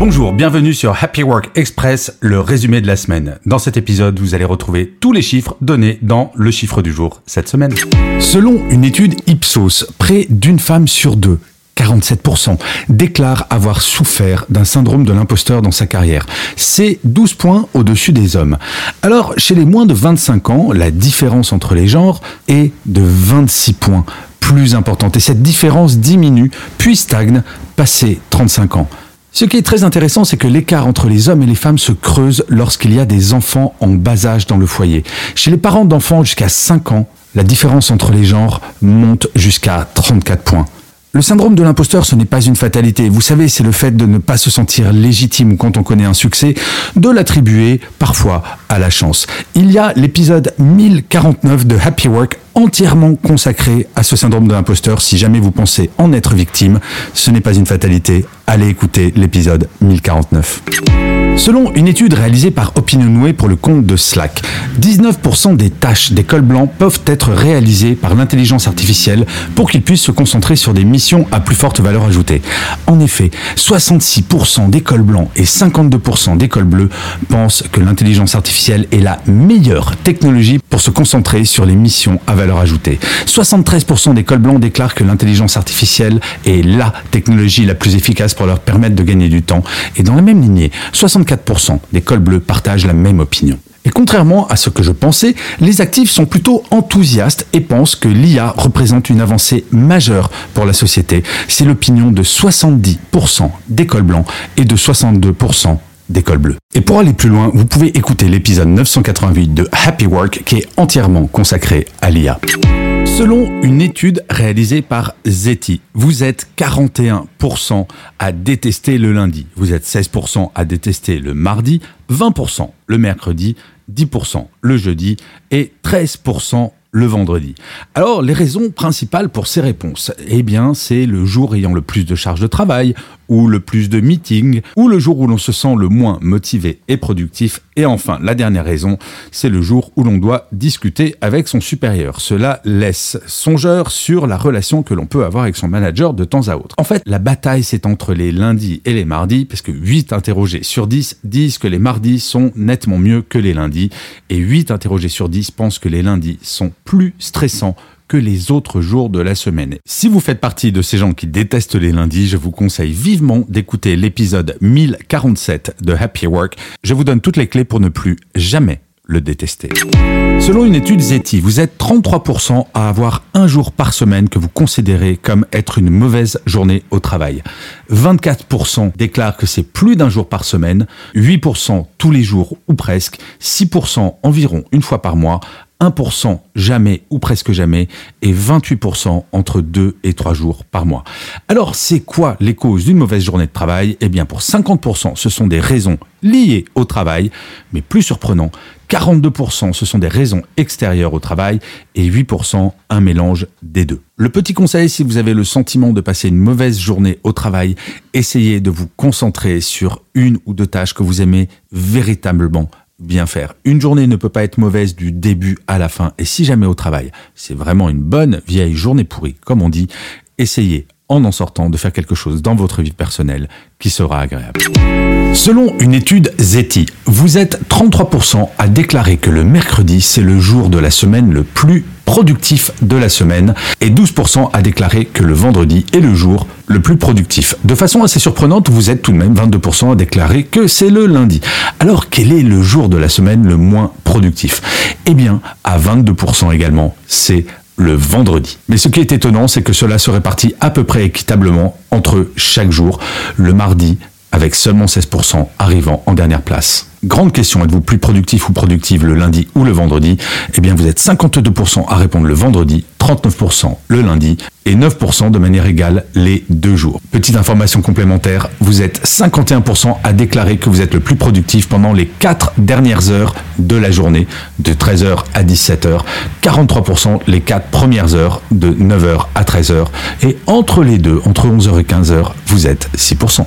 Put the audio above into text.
Bonjour, bienvenue sur Happy Work Express, le résumé de la semaine. Dans cet épisode, vous allez retrouver tous les chiffres donnés dans le chiffre du jour cette semaine. Selon une étude Ipsos, près d'une femme sur deux 47% déclarent avoir souffert d'un syndrome de l'imposteur dans sa carrière. C'est 12 points au-dessus des hommes. Alors, chez les moins de 25 ans, la différence entre les genres est de 26 points plus importante. Et cette différence diminue, puis stagne, passé 35 ans. Ce qui est très intéressant, c'est que l'écart entre les hommes et les femmes se creuse lorsqu'il y a des enfants en bas âge dans le foyer. Chez les parents d'enfants jusqu'à 5 ans, la différence entre les genres monte jusqu'à 34 points. Le syndrome de l'imposteur, ce n'est pas une fatalité. Vous savez, c'est le fait de ne pas se sentir légitime quand on connaît un succès, de l'attribuer parfois à la chance. Il y a l'épisode 1049 de Happy Work entièrement consacré à ce syndrome de l'imposteur. Si jamais vous pensez en être victime, ce n'est pas une fatalité. Allez écouter l'épisode 1049. Selon une étude réalisée par Opinionway pour le compte de Slack, 19% des tâches des cols blancs peuvent être réalisées par l'intelligence artificielle pour qu'ils puissent se concentrer sur des missions à plus forte valeur ajoutée. En effet, 66% des cols blancs et 52% des cols bleus pensent que l'intelligence artificielle est la meilleure technologie pour se concentrer sur les missions à valeur ajoutée. 73% des cols blancs déclarent que l'intelligence artificielle est la technologie la plus efficace pour leur permettre de gagner du temps. Et dans la même lignée, 64% des cols bleus partagent la même opinion. Et contrairement à ce que je pensais, les actifs sont plutôt enthousiastes et pensent que l'IA représente une avancée majeure pour la société. C'est l'opinion de 70% des cols blancs et de 62% des cols bleus. Et pour aller plus loin, vous pouvez écouter l'épisode 988 de Happy Work qui est entièrement consacré à l'IA. Selon une étude réalisée par Zeti, vous êtes 41% à détester le lundi, vous êtes 16% à détester le mardi, 20% le mercredi, 10% le jeudi et 13% le vendredi. Alors, les raisons principales pour ces réponses, eh bien, c'est le jour ayant le plus de charges de travail, ou le plus de meetings, ou le jour où l'on se sent le moins motivé et productif. Et enfin, la dernière raison, c'est le jour où l'on doit discuter avec son supérieur. Cela laisse songeur sur la relation que l'on peut avoir avec son manager de temps à autre. En fait, la bataille, c'est entre les lundis et les mardis, parce que 8 interrogés sur 10 disent que les mardis sont nettement mieux que les lundis, et 8 interrogés sur 10 pensent que les lundis sont plus stressants que les autres jours de la semaine. Si vous faites partie de ces gens qui détestent les lundis, je vous conseille vivement d'écouter l'épisode 1047 de Happy Work. Je vous donne toutes les clés pour ne plus jamais le détester. Selon une étude Zeti, vous êtes 33% à avoir un jour par semaine que vous considérez comme être une mauvaise journée au travail. 24% déclarent que c'est plus d'un jour par semaine, 8% tous les jours ou presque, 6% environ une fois par mois, 1% jamais ou presque jamais et 28% entre 2 et 3 jours par mois. Alors, c'est quoi les causes d'une mauvaise journée de travail? Eh bien, pour 50%, ce sont des raisons liées au travail, mais plus surprenant, 42% ce sont des raisons extérieures au travail et 8% un mélange des deux. Le petit conseil, si vous avez le sentiment de passer une mauvaise journée au travail, essayez de vous concentrer sur une ou deux tâches que vous aimez véritablement bien faire. Une journée ne peut pas être mauvaise du début à la fin. Et si jamais au travail, c'est vraiment une bonne vieille journée pourrie, comme on dit, essayez en en sortant de faire quelque chose dans votre vie personnelle qui sera agréable. Selon une étude Zeti, vous êtes 33% à déclarer que le mercredi, c'est le jour de la semaine le plus productif de la semaine et 12% à déclarer que le vendredi est le jour le plus productif. De façon assez surprenante, vous êtes tout de même 22% à déclarer que c'est le lundi. Alors quel est le jour de la semaine le moins productif? Eh bien, à 22% également, c'est le vendredi. Mais ce qui est étonnant, c'est que cela se répartit à peu près équitablement entre chaque jour. Le mardi, avec seulement 16% arrivant en dernière place. Grande question, êtes-vous plus productif ou productive le lundi ou le vendredi? Eh bien, vous êtes 52% à répondre le vendredi, 39% le lundi et 9% de manière égale les deux jours. Petite information complémentaire, vous êtes 51% à déclarer que vous êtes le plus productif pendant les 4 dernières heures de la journée, de 13h à 17h, 43% les 4 premières heures, de 9h à 13h, et entre les deux, entre 11h et 15h, vous êtes 6%.